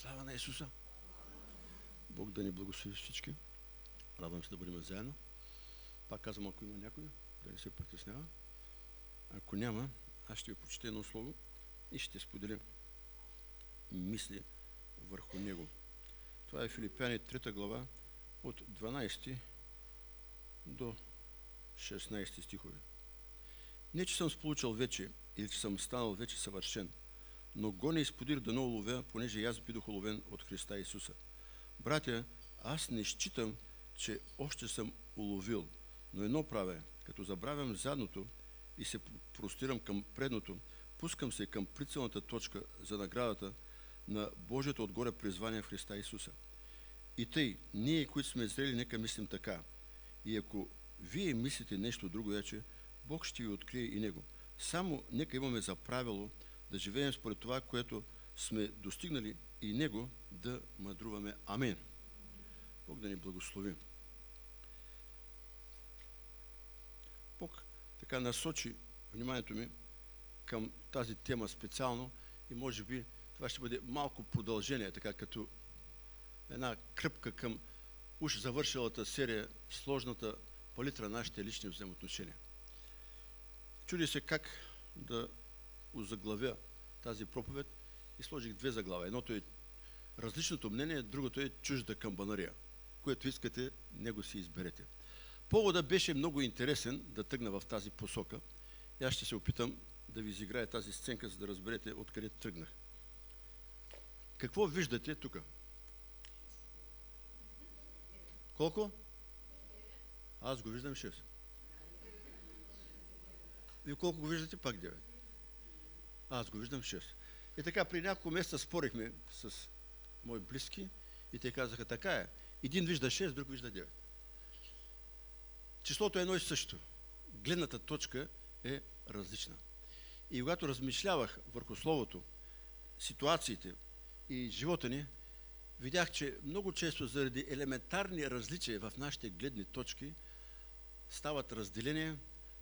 Слава на Исуса! Бог да ни благослови всички. Радвам се да бъдем заедно. Пак казвам, ако има някой, да не се притеснява. Ако няма, аз ще ви прочета едно слово и ще споделя мисли върху него. Това е Филипяни 3 глава от 12 до 16 стихове. Не, че съм сполучал вече или че съм станал вече съвършен, но го не изподир да не уловя, понеже аз бидох уловен от Христа Исуса. Братя, аз не считам, че още съм уловил, но едно правя, като забравям задното и се простирам към предното, пускам се към прицелната точка за наградата на Божието отгоре призвание в Христа Исуса. И тъй, ние, които сме зрели, нека мислим така. И ако вие мислите нещо друго, вече, Бог ще ви открие и Него. Само нека имаме за правило да живеем според това, което сме достигнали и Него да мъдруваме. Амин. Бог да ни благослови. Бог така насочи вниманието ми към тази тема специално и може би това ще бъде малко продължение, така като една кръпка към уж завършилата серия, сложната палитра на нашите лични взаимоотношения. Чуди се как да озаглавя тази проповед и сложих две заглава. Едното е различното мнение, другото е чужда камбанария. Което искате, него си изберете. Повода беше много интересен да тръгна в тази посока. И аз ще се опитам да ви изиграя тази сценка, за да разберете откъде тръгнах. Какво виждате тук? Колко? Аз го виждам 6. Вие колко го виждате? Пак 9. Аз го виждам 6. И така, при няколко месеца спорихме с мои близки и те казаха, така е. Един вижда 6, друг вижда 9. Числото е едно и също. Гледната точка е различна. И когато размишлявах върху Словото, ситуациите и живота ни, видях, че много често заради елементарни различия в нашите гледни точки стават разделения,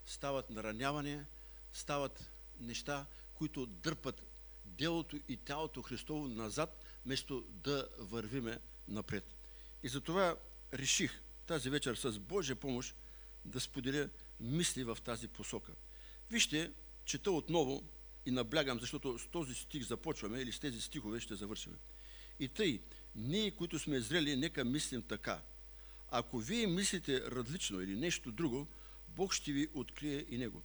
стават наранявания, стават неща, които дърпат делото и тялото Христово назад, вместо да вървиме напред. И затова реших тази вечер с Божия помощ да споделя мисли в тази посока. Вижте, чета отново и наблягам, защото с този стих започваме или с тези стихове ще завършим. И тъй, ние, които сме зрели, нека мислим така. Ако вие мислите различно или нещо друго, Бог ще ви открие и него.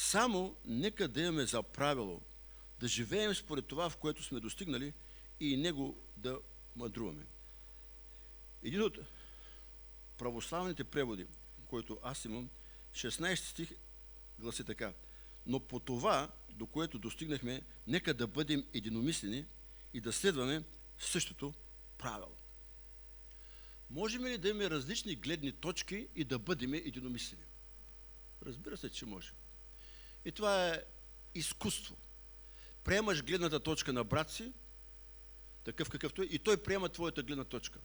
Само нека да имаме за правило да живеем според това, в което сме достигнали и него да мъдруваме. Един от православните преводи, който аз имам, 16 стих гласи така. Но по това, до което достигнахме, нека да бъдем единомислени и да следваме същото правило. Можем ли да имаме различни гледни точки и да бъдем единомислени? Разбира се, че може. И това е изкуство. Приемаш гледната точка на брат си, такъв какъвто е, и той приема твоята гледна точка.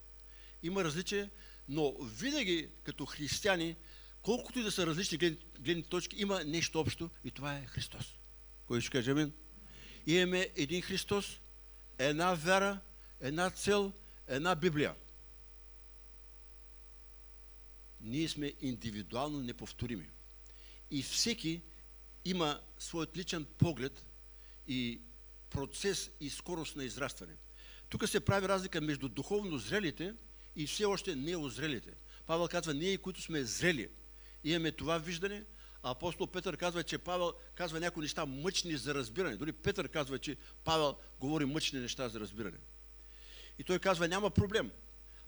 Има различие, но винаги като християни, колкото и да са различни гледни, точки, има нещо общо и това е Христос. Кой ще каже амин? Имаме един Христос, една вяра, една цел, една Библия. Ние сме индивидуално неповторими. И всеки има своят личен поглед и процес и скорост на израстване. Тук се прави разлика между духовно зрелите и все още неозрелите. Павел казва, ние, които сме зрели, имаме това виждане, апостол Петър казва, че Павел казва някои неща мъчни за разбиране. Дори Петър казва, че Павел говори мъчни неща за разбиране. И той казва, няма проблем.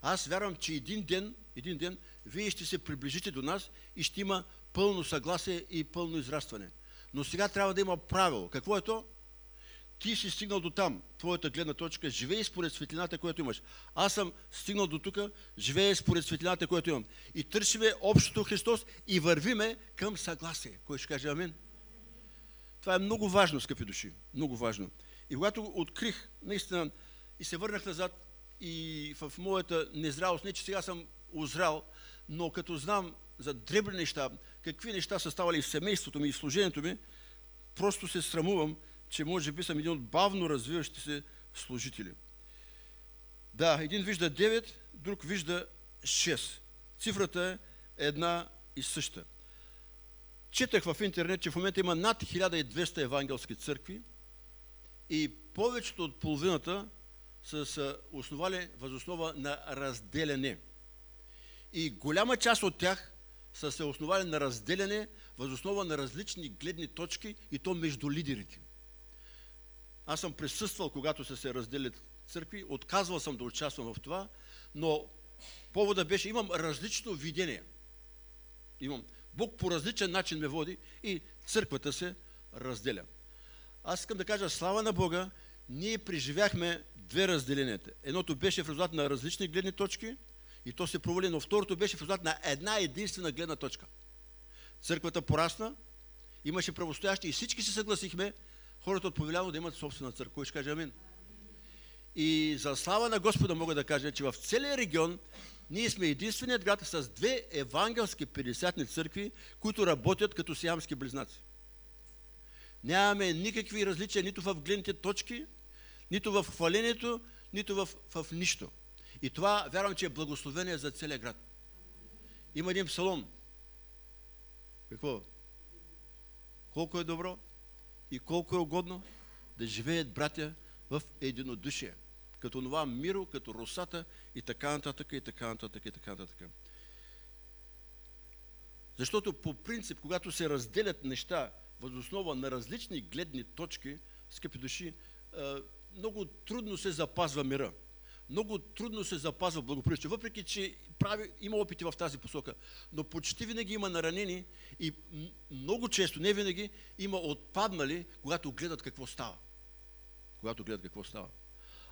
Аз вярвам, че един ден, един ден, вие ще се приближите до нас и ще има пълно съгласие и пълно израстване. Но сега трябва да има правило. Какво е то? Ти си стигнал до там, твоята гледна точка, живей според светлината, която имаш. Аз съм стигнал до тук, живее според светлината, която имам. И търсиме общото Христос и вървиме към съгласие. Кой ще каже амин? Това е много важно, скъпи души. Много важно. И когато открих, наистина, и се върнах назад, и в моята незрялост, не че сега съм озрял, но като знам за дребни неща, какви неща са ставали в семейството ми и служението ми, просто се срамувам, че може би съм един от бавно развиващи се служители. Да, един вижда 9, друг вижда 6. Цифрата е една и съща. Четах в интернет, че в момента има над 1200 евангелски църкви и повечето от половината са, са основали възоснова на разделяне. И голяма част от тях са се основали на разделяне възоснова на различни гледни точки и то между лидерите. Аз съм присъствал, когато са се разделят църкви, отказвал съм да участвам в това, но повода беше, имам различно видение. Имам. Бог по различен начин ме води и църквата се разделя. Аз искам да кажа, слава на Бога, ние преживяхме две разделенията. Едното беше в резултат на различни гледни точки и то се провали, но второто беше в резултат на една единствена гледна точка. Църквата порасна, имаше правостоящи и всички се съгласихме хората от Повеляно да имат собствена църква. Кой ще каже амин? И за слава на Господа мога да кажа, че в целия регион ние сме единственият град с две евангелски 50 църкви, които работят като сиамски близнаци. Нямаме никакви различия нито в гледните точки, нито в хвалението, нито в, в нищо. И това вярвам, че е благословение за целия град. Има един псалом. Какво? Колко е добро и колко е угодно да живеят братя в единодушие. Като това миро, като росата и така нататък, и така нататък, и така нататък. Защото по принцип, когато се разделят неща възоснова на различни гледни точки, скъпи души, много трудно се запазва мира. Много трудно се запазва благополучие, въпреки че прави, има опити в тази посока. Но почти винаги има наранени и много често, не винаги, има отпаднали, когато гледат какво става. Когато гледат какво става.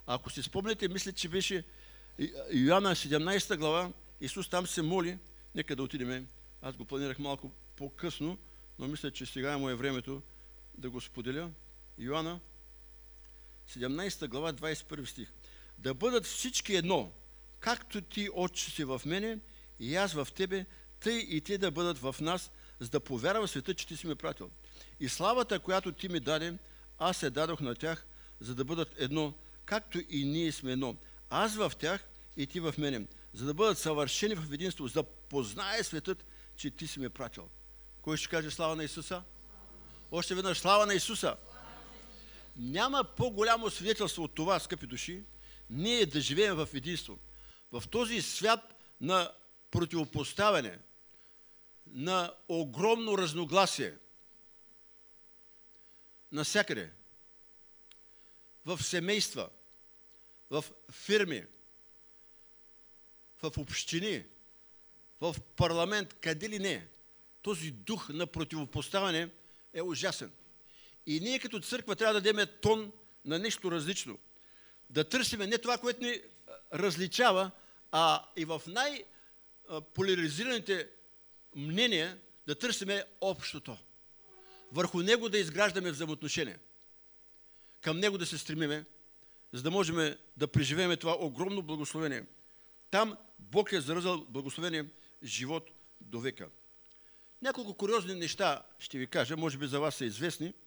А ако си спомняте, мисля, че беше Йоанна 17 глава, Исус там се моли, нека да отидем, аз го планирах малко по-късно, но мисля, че сега му е времето да го споделя. Йоанна 17 глава, 21 стих. Да бъдат всички едно, както ти, Отче, си в мене и аз в тебе, тъй и те да бъдат в нас, за да повярва света, че ти си ме пратил. И славата, която ти ми даде, аз се дадох на тях, за да бъдат едно, както и ние сме едно. Аз в тях и ти в мене, за да бъдат съвършени в единство, за да познае светът, че ти си ме пратил. Кой ще каже слава на Исуса? Още веднъж слава на Исуса. Няма по-голямо свидетелство от това, скъпи души, ние да живеем в единство. В този свят на противопоставяне, на огромно разногласие, насякъде, в семейства, в фирми, в общини, в парламент, къде ли не, този дух на противопоставяне е ужасен. И ние като църква трябва да дадем тон на нещо различно. Да търсиме не това, което ни различава, а и в най-поляризираните мнения да търсиме общото. Върху него да изграждаме взаимоотношения. Към него да се стремиме, за да можем да преживеем това огромно благословение. Там Бог е заразал благословение живот до века. Няколко куриозни неща ще ви кажа, може би за вас са известни –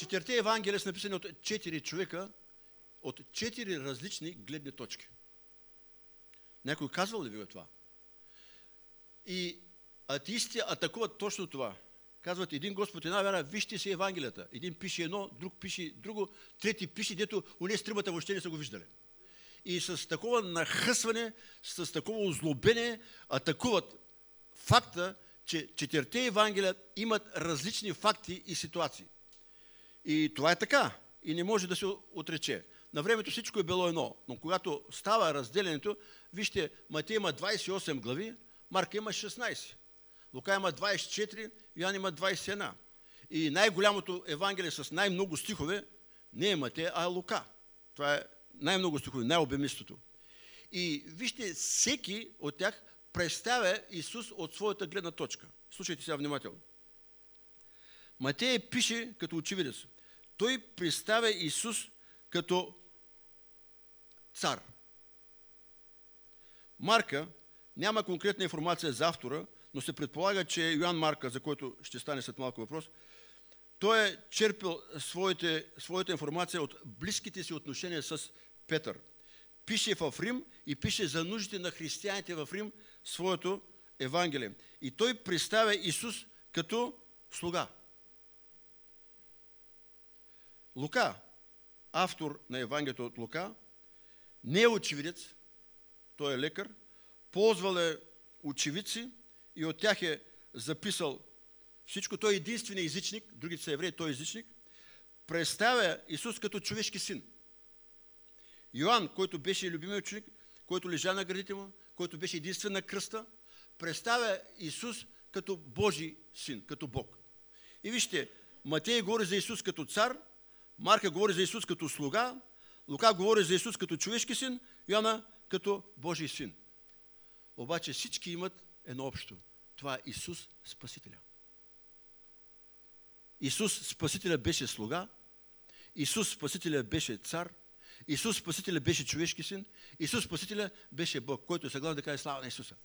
Четирте Евангелия са написани от четири човека, от четири различни гледни точки. Някой казвал ли ви това? И атеисти атакуват точно това. Казват един Господ, една вяра, вижте си Евангелията. Един пише едно, друг пише друго, трети пише, дето уне с тримата въобще не са го виждали. И с такова нахъсване, с такова озлобение атакуват факта, че четирите Евангелия имат различни факти и ситуации. И това е така. И не може да се отрече. На времето всичко е било едно. Но когато става разделението, вижте, Матей има 28 глави, Марка има 16. Лука има 24, Йоан има 21. И най-голямото Евангелие с най-много стихове не е Матей, а е Лука. Това е най-много стихове, най-обемистото. И вижте, всеки от тях представя Исус от своята гледна точка. Слушайте сега внимателно. Матей пише като очевидец. Той представя Исус като цар. Марка няма конкретна информация за автора, но се предполага, че Йоан Марка, за който ще стане след малко въпрос, той е черпил своите, своята информация от близките си отношения с Петър. Пише в Рим и пише за нуждите на християните в Рим своето Евангелие. И той представя Исус като слуга. Лука, автор на Евангелието от Лука, не е очевидец, той е лекар, ползвал е очевидци и от тях е записал всичко. Той е единственият езичник, другите са евреи, той е езичник. Представя Исус като човешки син. Йоанн, който беше любимият ученик, който лежа на градите му, който беше единствен на кръста, представя Исус като Божий син, като Бог. И вижте, Матей говори за Исус като цар, Марка говори за Исус като слуга, Лука говори за Исус като човешки син, Йоанна като Божий син. Обаче всички имат едно общо. Това е Исус Спасителя. Исус Спасителя беше слуга, Исус Спасителя беше цар, Исус Спасителя беше човешки син, Исус Спасителя беше Бог, който е съгласен да каже слава на Исуса.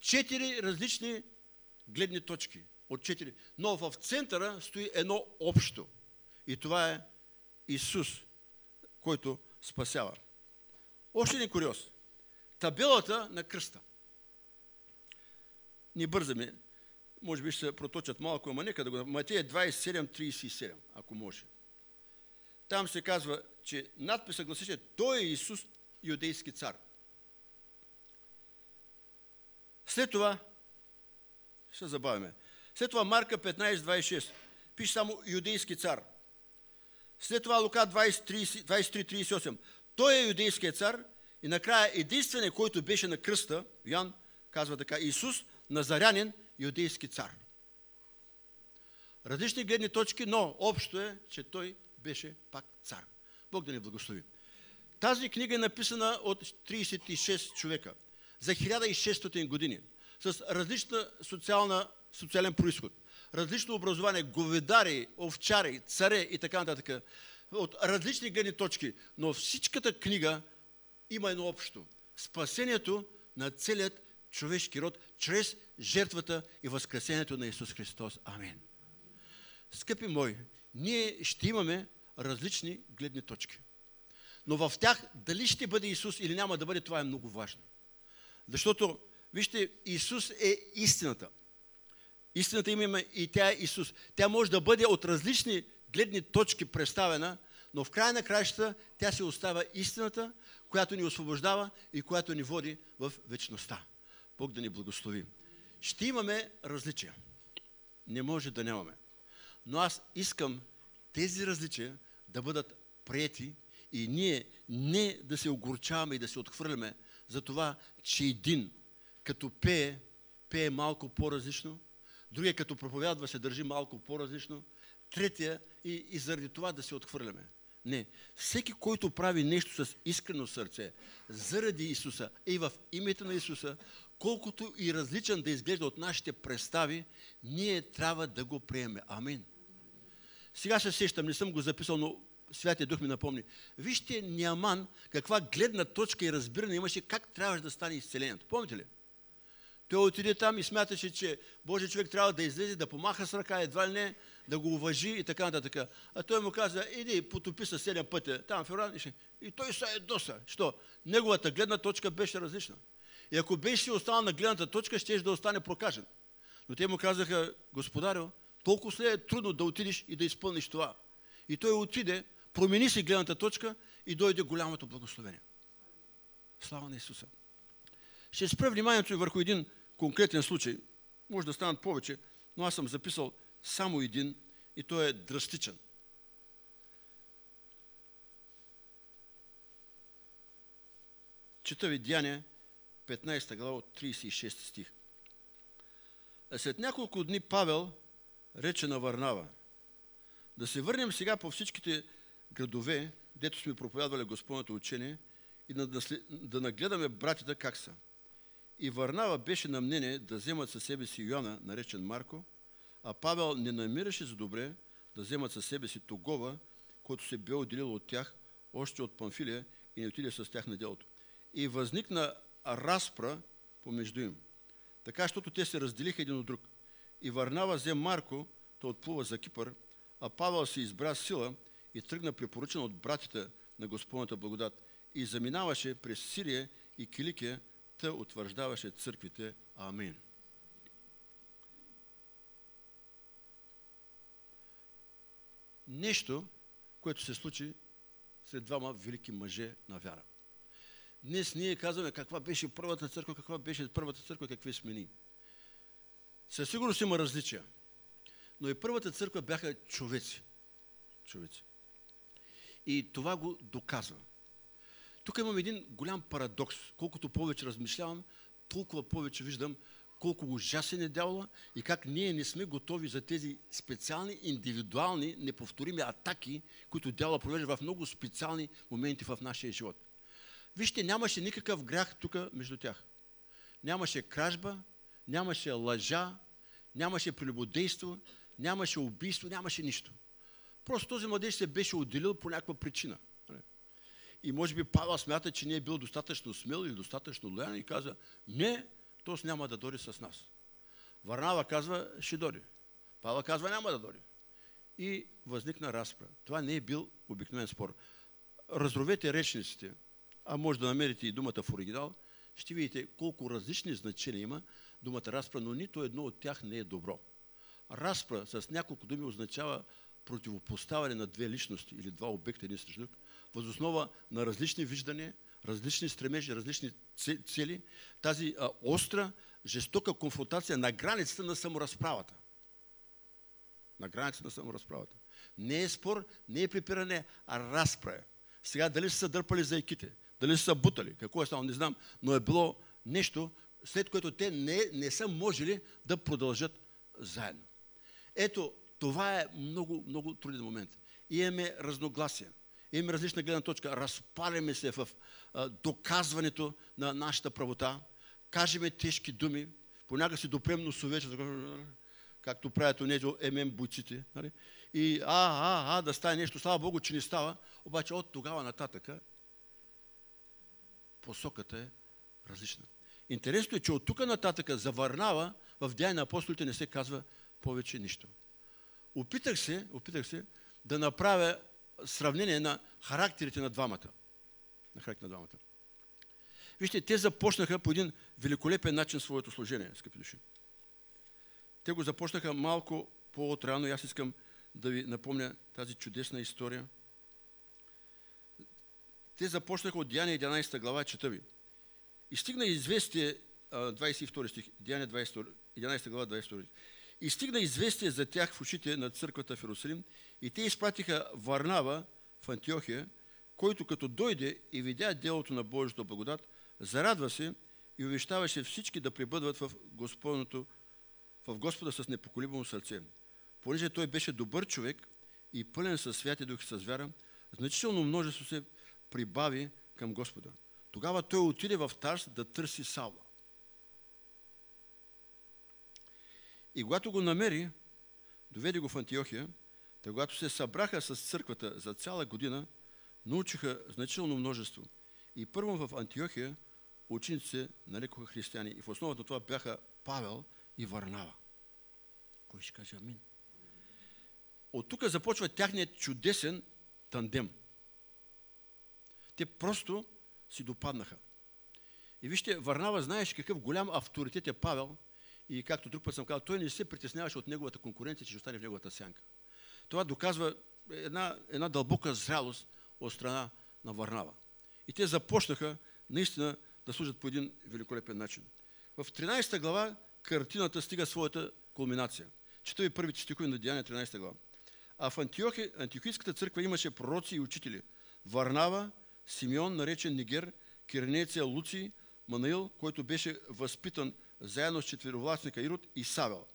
Четири различни гледни точки от четири. Но в центъра стои едно общо. И това е Исус, който спасява. Още един куриоз. Табелата на кръста. Не бързаме. Може би ще се проточат малко, ама нека да го... Матея 27.37, ако може. Там се казва, че надписа гласи, че Той е Исус, юдейски цар. След това, ще забавяме, след това Марка 15.26, пише само юдейски цар. След това Лука 23.38, той е юдейският цар и накрая единственият, който беше на кръста, Ян казва така, Исус, Назарянин, юдейски цар. Различни гледни точки, но общо е, че той беше пак цар. Бог да ни благослови. Тази книга е написана от 36 човека за 1600 години с различна социална, социален происход, различно образование, говедари, овчари, царе и така нататък, от различни гледни точки, но всичката книга има едно общо. Спасението на целият човешки род чрез жертвата и възкресението на Исус Христос. Амин. Скъпи мои, ние ще имаме различни гледни точки. Но в тях дали ще бъде Исус или няма да бъде, това е много важно. Защото, вижте, Исус е истината. Истината имаме и тя е Исус. Тя може да бъде от различни гледни точки представена, но в края на краищата тя се остава истината, която ни освобождава и която ни води в вечността. Бог да ни благослови. Ще имаме различия. Не може да нямаме. Но аз искам тези различия да бъдат приети и ние не да се огорчаваме и да се отхвърляме за това, че един като пее, пее малко по-различно, другия като проповядва се държи малко по-различно, третия и, и заради това да се отхвърляме. Не. Всеки, който прави нещо с искрено сърце, заради Исуса и в името на Исуса, колкото и различен да изглежда от нашите представи, ние трябва да го приеме. Амин. Сега се сещам, не съм го записал, но Святия Дух ми напомни. Вижте Няман, каква гледна точка и разбиране имаше как трябваше да стане изцелението. Помните ли? Той отиде там и смяташе, че Божий човек трябва да излезе, да помаха с ръка, едва ли не, да го уважи и така нататък. А той му каза, иди, потопи се седем пътя там в Йордан. И той се едоса. Що? Неговата гледна точка беше различна. И ако беше останал на гледната точка, ще да остане прокажен. Но те му казаха, господарю, толкова след е трудно да отидеш и да изпълниш това. И той отиде, промени си гледната точка и дойде голямото благословение. Слава на Исуса. Ще спра вниманието и върху един конкретен случай. Може да станат повече, но аз съм записал само един и той е драстичен. Чета ви Деяния, 15 глава от 36 стих. След няколко дни Павел рече на Варнава, да се върнем сега по всичките градове, дето сме проповядвали Господното учение и да, да нагледаме братята как са. И Варнава беше на мнение да вземат със себе си Йоанна, наречен Марко, а Павел не намираше за добре да вземат със себе си Тогова, който се бе отделил от тях още от Памфилия и не отиде с тях на делото. И възникна разпра помежду им. Така, защото те се разделиха един от друг. И Варнава взе Марко, да отплува за Кипър, а Павел си избра сила и тръгна препоръчен от братите на Господната благодат и заминаваше през Сирия и Киликия, та утвърждаваше църквите. Амин. Нещо, което се случи след двама велики мъже на вяра. Днес ние казваме каква беше първата църква, каква беше първата църква, какви смени. Със сигурност има различия. Но и първата църква бяха човеци. Човеци. И това го доказва. Тук имам един голям парадокс. Колкото повече размишлявам, толкова повече виждам колко ужасен е дявола и как ние не сме готови за тези специални, индивидуални, неповторими атаки, които дявола провежда в много специални моменти в нашия живот. Вижте, нямаше никакъв грях тук между тях. Нямаше кражба, нямаше лъжа, нямаше прелюбодейство, нямаше убийство, нямаше нищо. Просто този младеж се беше отделил по някаква причина. И може би Павел смята, че не е бил достатъчно смел или достатъчно лоян и каза, не, този няма да дори с нас. Варнава казва, ще дори. Павел казва, няма да дори. И възникна разпра. Това не е бил обикновен спор. Разровете речниците, а може да намерите и думата в оригинал, ще видите колко различни значения има думата разпра, но нито едно от тях не е добро. Разпра с няколко думи означава противопоставяне на две личности или два обекта един срещу друг, възоснова на различни виждания, различни стремежи, различни цели, тази а, остра, жестока конфронтация на границата на саморазправата. На границата на саморазправата. Не е спор, не е припиране, а разправа. Сега дали са дърпали за еките, дали са бутали, какво е станало, не знам, но е било нещо, след което те не, не са можели да продължат заедно. Ето, това е много, много труден момент. И имаме разногласия. Имаме различна гледна точка. Разпаляме се в доказването на нашата правота. Кажеме тежки думи. Понякога си допрем носовече, както правят онези ММ бойците. Нали? И а, а, а, да стане нещо. Слава Богу, че не става. Обаче от тогава нататъка посоката е различна. Интересното е, че от тук нататъка завърнава в Деяния на апостолите не се казва повече нищо. Опитах се, опитах се да направя сравнение на характерите на двамата. На характер на двамата. Вижте, те започнаха по един великолепен начин своето служение, скъпи души. Те го започнаха малко по-отрано и аз искам да ви напомня тази чудесна история. Те започнаха от Деяния 11 глава, чета ви. И стигна известие, 22 стих, Деяния 11 глава, 22 стих. И стигна известие за тях в ушите на църквата в Иерусалим и те изпратиха Варнава в Антиохия, който като дойде и видя делото на Божията благодат, зарадва се и увещаваше всички да прибъдват в, Господното, в Господа с непоколебимо сърце. Понеже той беше добър човек и пълен със святи дух и с вяра, значително множество се прибави към Господа. Тогава той отиде в Тарс да търси Савла. И когато го намери, доведе го в Антиохия, Та когато се събраха с църквата за цяла година, научиха значително множество. И първо в Антиохия учениците нарекоха християни. И в основата на това бяха Павел и Варнава. Кой ще каже амин? От тук започва тяхният чудесен тандем. Те просто си допаднаха. И вижте, Варнава знаеш какъв голям авторитет е Павел и както друг път съм казал, той не се притесняваше от неговата конкуренция, че ще остане в неговата сянка. Това доказва една, една дълбока зрялост от страна на Варнава. И те започнаха наистина да служат по един великолепен начин. В 13 глава картината стига своята кулминация. Чета ви първите стихове на Деяния 13 глава. А в Антиохи, Антиохийската църква имаше пророци и учители. Варнава, Симеон, наречен Нигер, Кирнеция, Луци, Манаил, който беше възпитан заедно с четверовластника Ирод и Савел.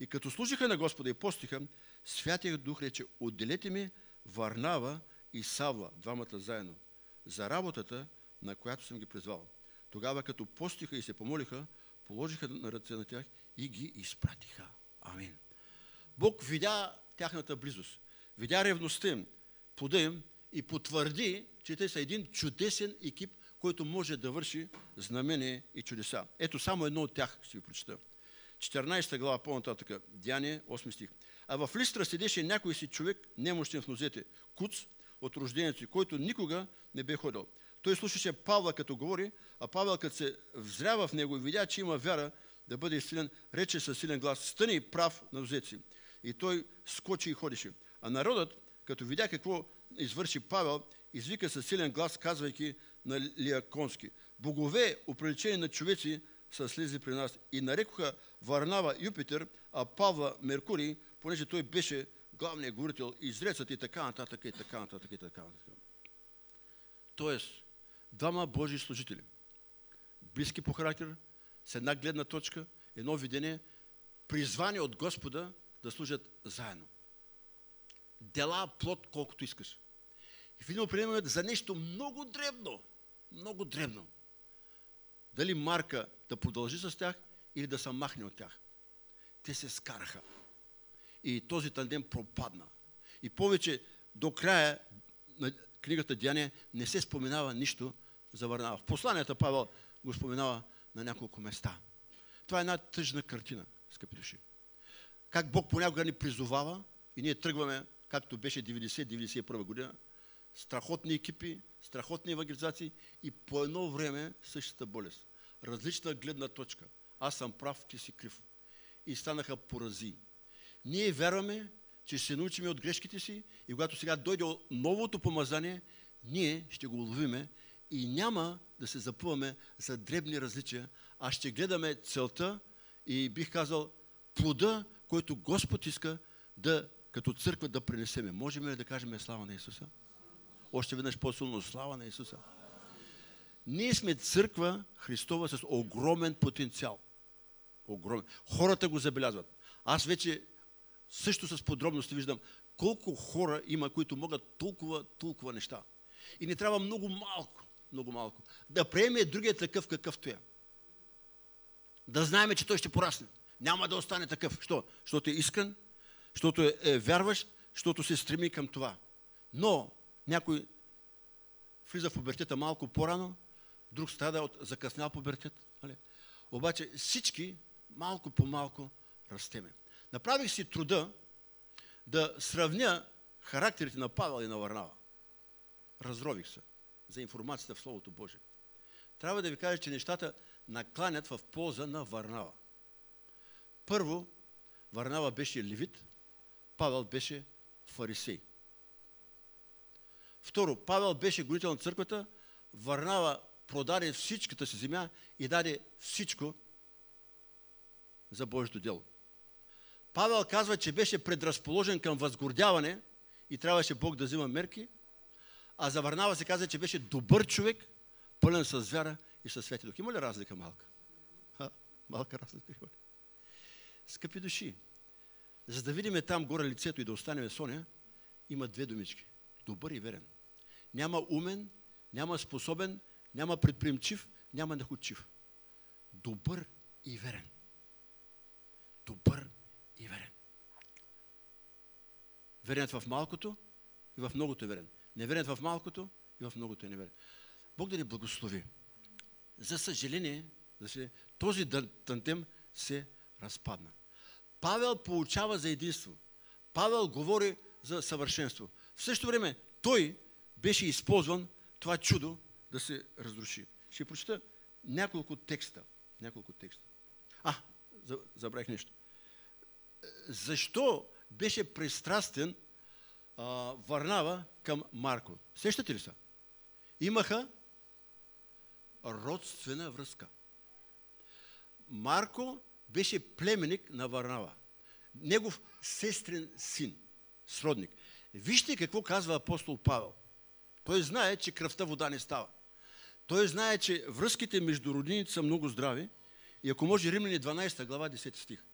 И като служиха на Господа и постиха, Святия Дух рече, отделете ми Варнава и Савла, двамата заедно, за работата, на която съм ги призвал. Тогава, като постиха и се помолиха, положиха на ръце на тях и ги изпратиха. Амин. Бог видя тяхната близост, видя ревността им, пода им и потвърди, че те са един чудесен екип, който може да върши знамение и чудеса. Ето само едно от тях ще ви прочета. 14 глава по-нататък, Деяние, 8 стих. А в Листра седеше някой си човек, немощен в нозете, куц от рождението си, който никога не бе ходил. Той слушаше Павла като говори, а Павел като се взрява в него и видя, че има вяра да бъде изцелен, рече със силен глас, стани прав на нозете си. И той скочи и ходеше. А народът, като видя какво извърши Павел, извика със силен глас, казвайки на Лиаконски, богове, оприличени на човеци, са слезли при нас. И нарекоха Варнава Юпитер, а Павла Меркурий, понеже той беше главният говорител, изрецът и така нататък, и така нататък, и така нататък. Тоест, двама Божии служители, близки по характер, с една гледна точка, едно видение, призвани от Господа да служат заедно. Дела, плод, колкото искаш. И в един определен за нещо много дребно, много дребно. Дали Марка да продължи с тях или да се махне от тях. Те се скараха. И този тандем пропадна. И повече до края на книгата Деяния не се споменава нищо за Варнава. В посланията Павел го споменава на няколко места. Това е една тъжна картина, скъпи души. Как Бог понякога ни призовава и ние тръгваме, както беше 90-91 година, страхотни екипи, страхотни евангелизации и по едно време същата болест. Различна гледна точка. Аз съм прав, ти си крив. И станаха порази. Ние вярваме, че ще се научим от грешките си и когато сега дойде новото помазание, ние ще го уловиме и няма да се запъваме за дребни различия, а ще гледаме целта и бих казал плода, който Господ иска да, като църква да пренесеме. Можем ли да кажем слава на Исуса? Още веднъж по-силно слава на Исуса. Ние сме църква Христова с огромен потенциал. Огромен. Хората го забелязват. Аз вече също с подробности виждам колко хора има, които могат толкова, толкова неща. И не трябва много малко, много малко, да приеме другия такъв какъвто е. Да знаеме, че той ще порасне. Няма да остане такъв. Що? Защото е искрен, защото е, е вярващ, защото се стреми към това. Но някой влиза в пубертета малко по-рано, друг страда от закъснял пубертет. Нали? Обаче всички малко по малко растеме. Направих си труда да сравня характерите на Павел и на Варнава. Разрових се за информацията в Словото Божие. Трябва да ви кажа, че нещата накланят в полза на Варнава. Първо, Варнава беше левит, Павел беше фарисей. Второ, Павел беше гонител на църквата, Варнава продаде всичката си земя и даде всичко за Божието дело. Павел казва, че беше предразположен към възгордяване и трябваше Бог да взима мерки, а за Варнава се казва, че беше добър човек, пълен с вяра и със свети дух. Има ли разлика малка? Ха, малка разлика има ли? Скъпи души, за да видим там горе лицето и да останем Соня, има две думички. Добър и верен. Няма умен, няма способен, няма предприемчив, няма находчив. Добър и верен. Добър и верен. Верен в малкото и в многото е верен. Неверен в малкото и в многото е неверен. Бог да ни благослови. За съжаление, този тантем се разпадна. Павел получава за единство. Павел говори за съвършенство. В същото време той беше използван това чудо да се разруши. Ще прочета няколко текста. Няколко текста. А, забравих нещо. Защо беше пристрастен а, Варнава към Марко? Сещате ли са? Имаха родствена връзка. Марко беше племенник на Варнава. Негов сестрен син, сродник. Вижте какво казва апостол Павел. Той знае, че кръвта вода не става. Той знае, че връзките между родините са много здрави. И ако може Римляни 12 глава 10 стих.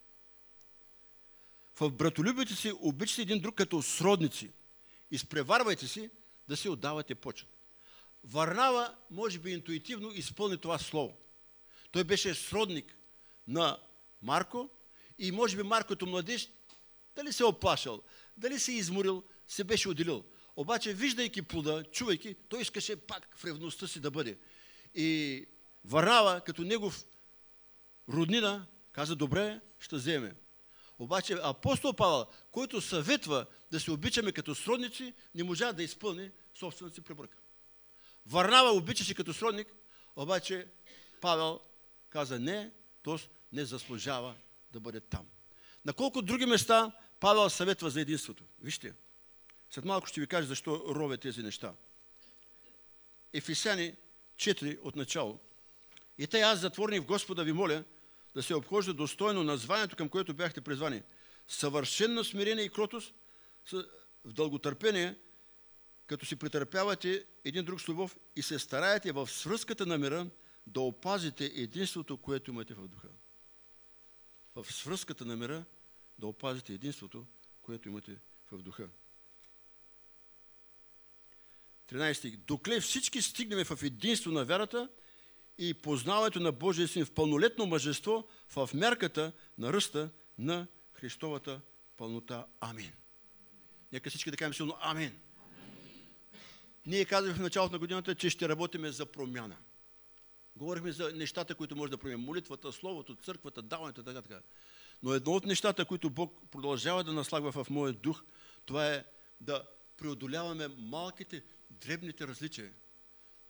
В братолюбите си обичате един друг като сродници. Изпреварвайте си да се отдавате почет. Варнава, може би интуитивно, изпълни това слово. Той беше сродник на Марко и може би Марко като младеж дали се е оплашал, дали се е изморил, се беше отделил. Обаче, виждайки плода, чувайки, той искаше пак в ревността си да бъде. И Варнава, като негов роднина, каза, добре, ще вземе. Обаче апостол Павел, който съветва да се обичаме като сродници, не можа да изпълни собствената си препоръка. Варнава обичаше като сродник, обаче Павел каза не, т.е. не заслужава да бъде там. На колко други места Павел съветва за единството? Вижте, след малко ще ви кажа защо рове тези неща. Ефесяни 4 от начало. И тъй аз, затворни в Господа, ви моля да се обхожда достойно на званието, към което бяхте призвани. Съвършенно смирение и кротост, в дълготърпение, като си претърпявате един друг с любов и се стараете в свръзката на мира да опазите единството, което имате в духа. В свръзката на мира да опазите единството, което имате в духа. 13. Докле всички стигнем в единство на вярата и познаването на Божия син в пълнолетно мъжество в мерката на ръста на Христовата пълнота. Амин. Нека всички да кажем силно. Амин. Ние казахме в началото на годината, че ще работиме за промяна. Говорихме за нещата, които може да променим. Молитвата, Словото, църквата, даването, така, така. Но едно от нещата, които Бог продължава да наслагва в моят дух, това е да преодоляваме малките, дребните различия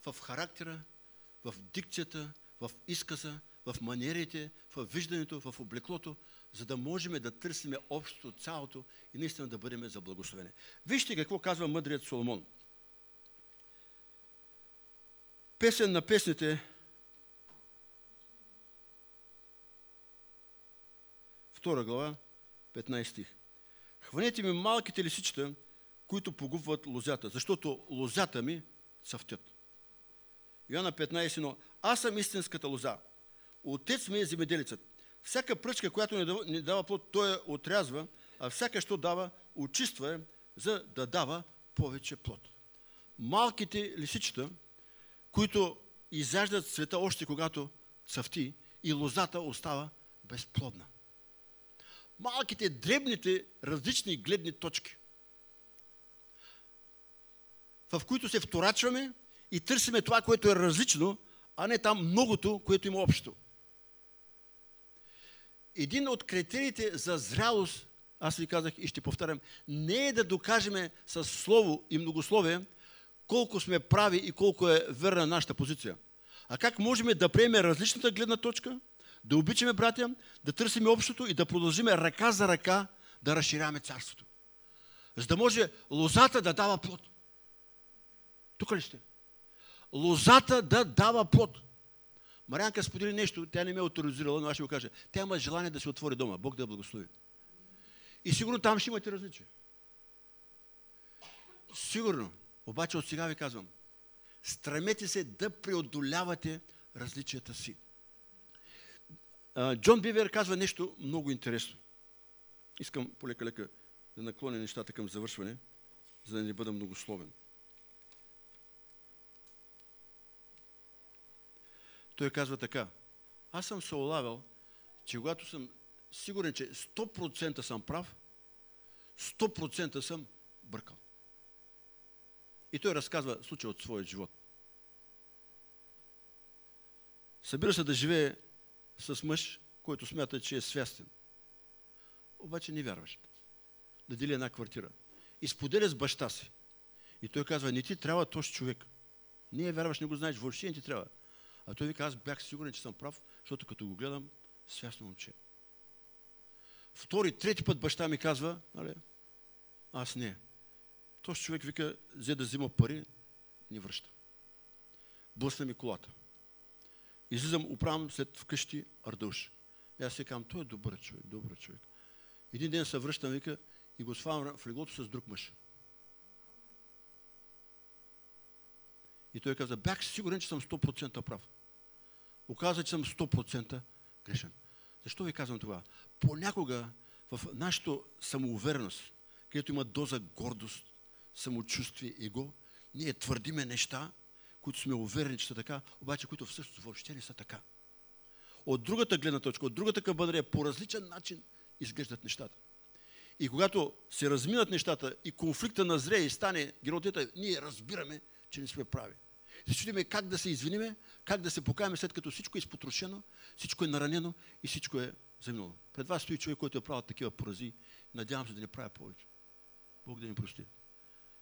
в характера, в дикцията, в изказа, в манерите, в виждането, в облеклото, за да можем да търсиме общото, цялото и наистина да бъдем за благословение. Вижте какво казва мъдрият Соломон. Песен на песните, втора глава, 15 стих. Хванете ми малките лисичета, които погубват лозята, защото лозята ми цъфтят. Йоанна 15, но аз съм истинската лоза. Отец ми е земеделецът. Всяка пръчка, която не дава, не дава плод, той я отрязва, а всяка, що дава, очиства е, за да дава повече плод. Малките лисичета, които изяждат света още когато цъфти и лозата остава безплодна. Малките, дребните, различни гледни точки, в които се вторачваме и търсиме това, което е различно, а не там многото, което има общо. Един от критериите за зрялост, аз ви казах и ще повторям, не е да докажеме с слово и многословие колко сме прави и колко е верна нашата позиция. А как можем да приемем различната гледна точка, да обичаме братя, да търсим общото и да продължиме ръка за ръка да разширяваме царството. За да може лозата да дава плод. Тук ли сте? лозата да дава плод. Марианка сподели нещо, тя не ме е авторизирала, но аз ще го кажа. Тя има желание да се отвори дома. Бог да я благослови. И сигурно там ще имате различия. Сигурно. Обаче от сега ви казвам, стремете се да преодолявате различията си. Джон Бивер казва нещо много интересно. Искам полека-лека да наклоня нещата към завършване, за да не бъда многословен. Той казва така. Аз съм се олавил, че когато съм сигурен, че 100% съм прав, 100% съм бъркал. И той разказва случай от своя живот. Събира се да живее с мъж, който смята, че е свястен. Обаче не вярваш. Да дели една квартира. И споделя с баща си. И той казва, не ти трябва този човек. Не вярваш, не го знаеш, въобще не ти трябва. А той вика, аз бях сигурен, че съм прав, защото като го гледам, свясно момче. Втори, трети път баща ми казва, нали, аз не. Този човек вика, взе да взима пари, ни връща. Блъсна ми колата. Излизам, управям след вкъщи Ардуш. И аз си казвам, той е добър човек, добър човек. Един ден се връщам, вика, и го свалям в леглото с друг мъж. И той каза, бях сигурен, че съм 100% прав. Оказа, че съм 100% грешен. Защо ви казвам това? Понякога в нашата самоувереност, където има доза гордост, самочувствие, его, ние твърдиме неща, които сме уверени, че са така, обаче които всъщност въобще не са така. От другата гледна точка, от другата кабадрия, по различен начин изглеждат нещата. И когато се разминат нещата и конфликта назрее и стане геротета, ние разбираме, че не сме прави. Се чудиме как да се извиниме, как да се покаяме след като всичко е изпотрошено, всичко е наранено и всичко е Взаимно. Пред вас стои човек, който е правил такива порази. Надявам се да не правя повече. Бог да ми прости.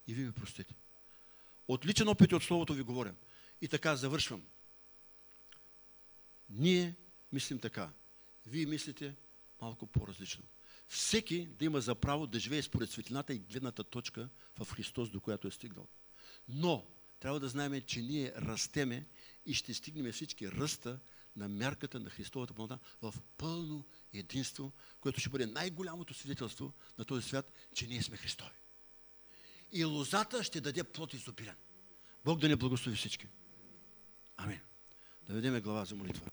И вие ми простите. От личен опит и от Словото ви говоря. И така завършвам. Ние мислим така. Вие мислите малко по-различно. Всеки да има за право да живее според светлината и гледната точка в Христос, до която е стигнал. Но трябва да знаем, че ние растеме и ще стигнем всички ръста на мярката на Христовата пълнота в пълно единство, което ще бъде най-голямото свидетелство на този свят, че ние сме Христови. И лозата ще даде плод изобилен. Бог да не благослови всички. Амин. Да ведеме глава за молитва.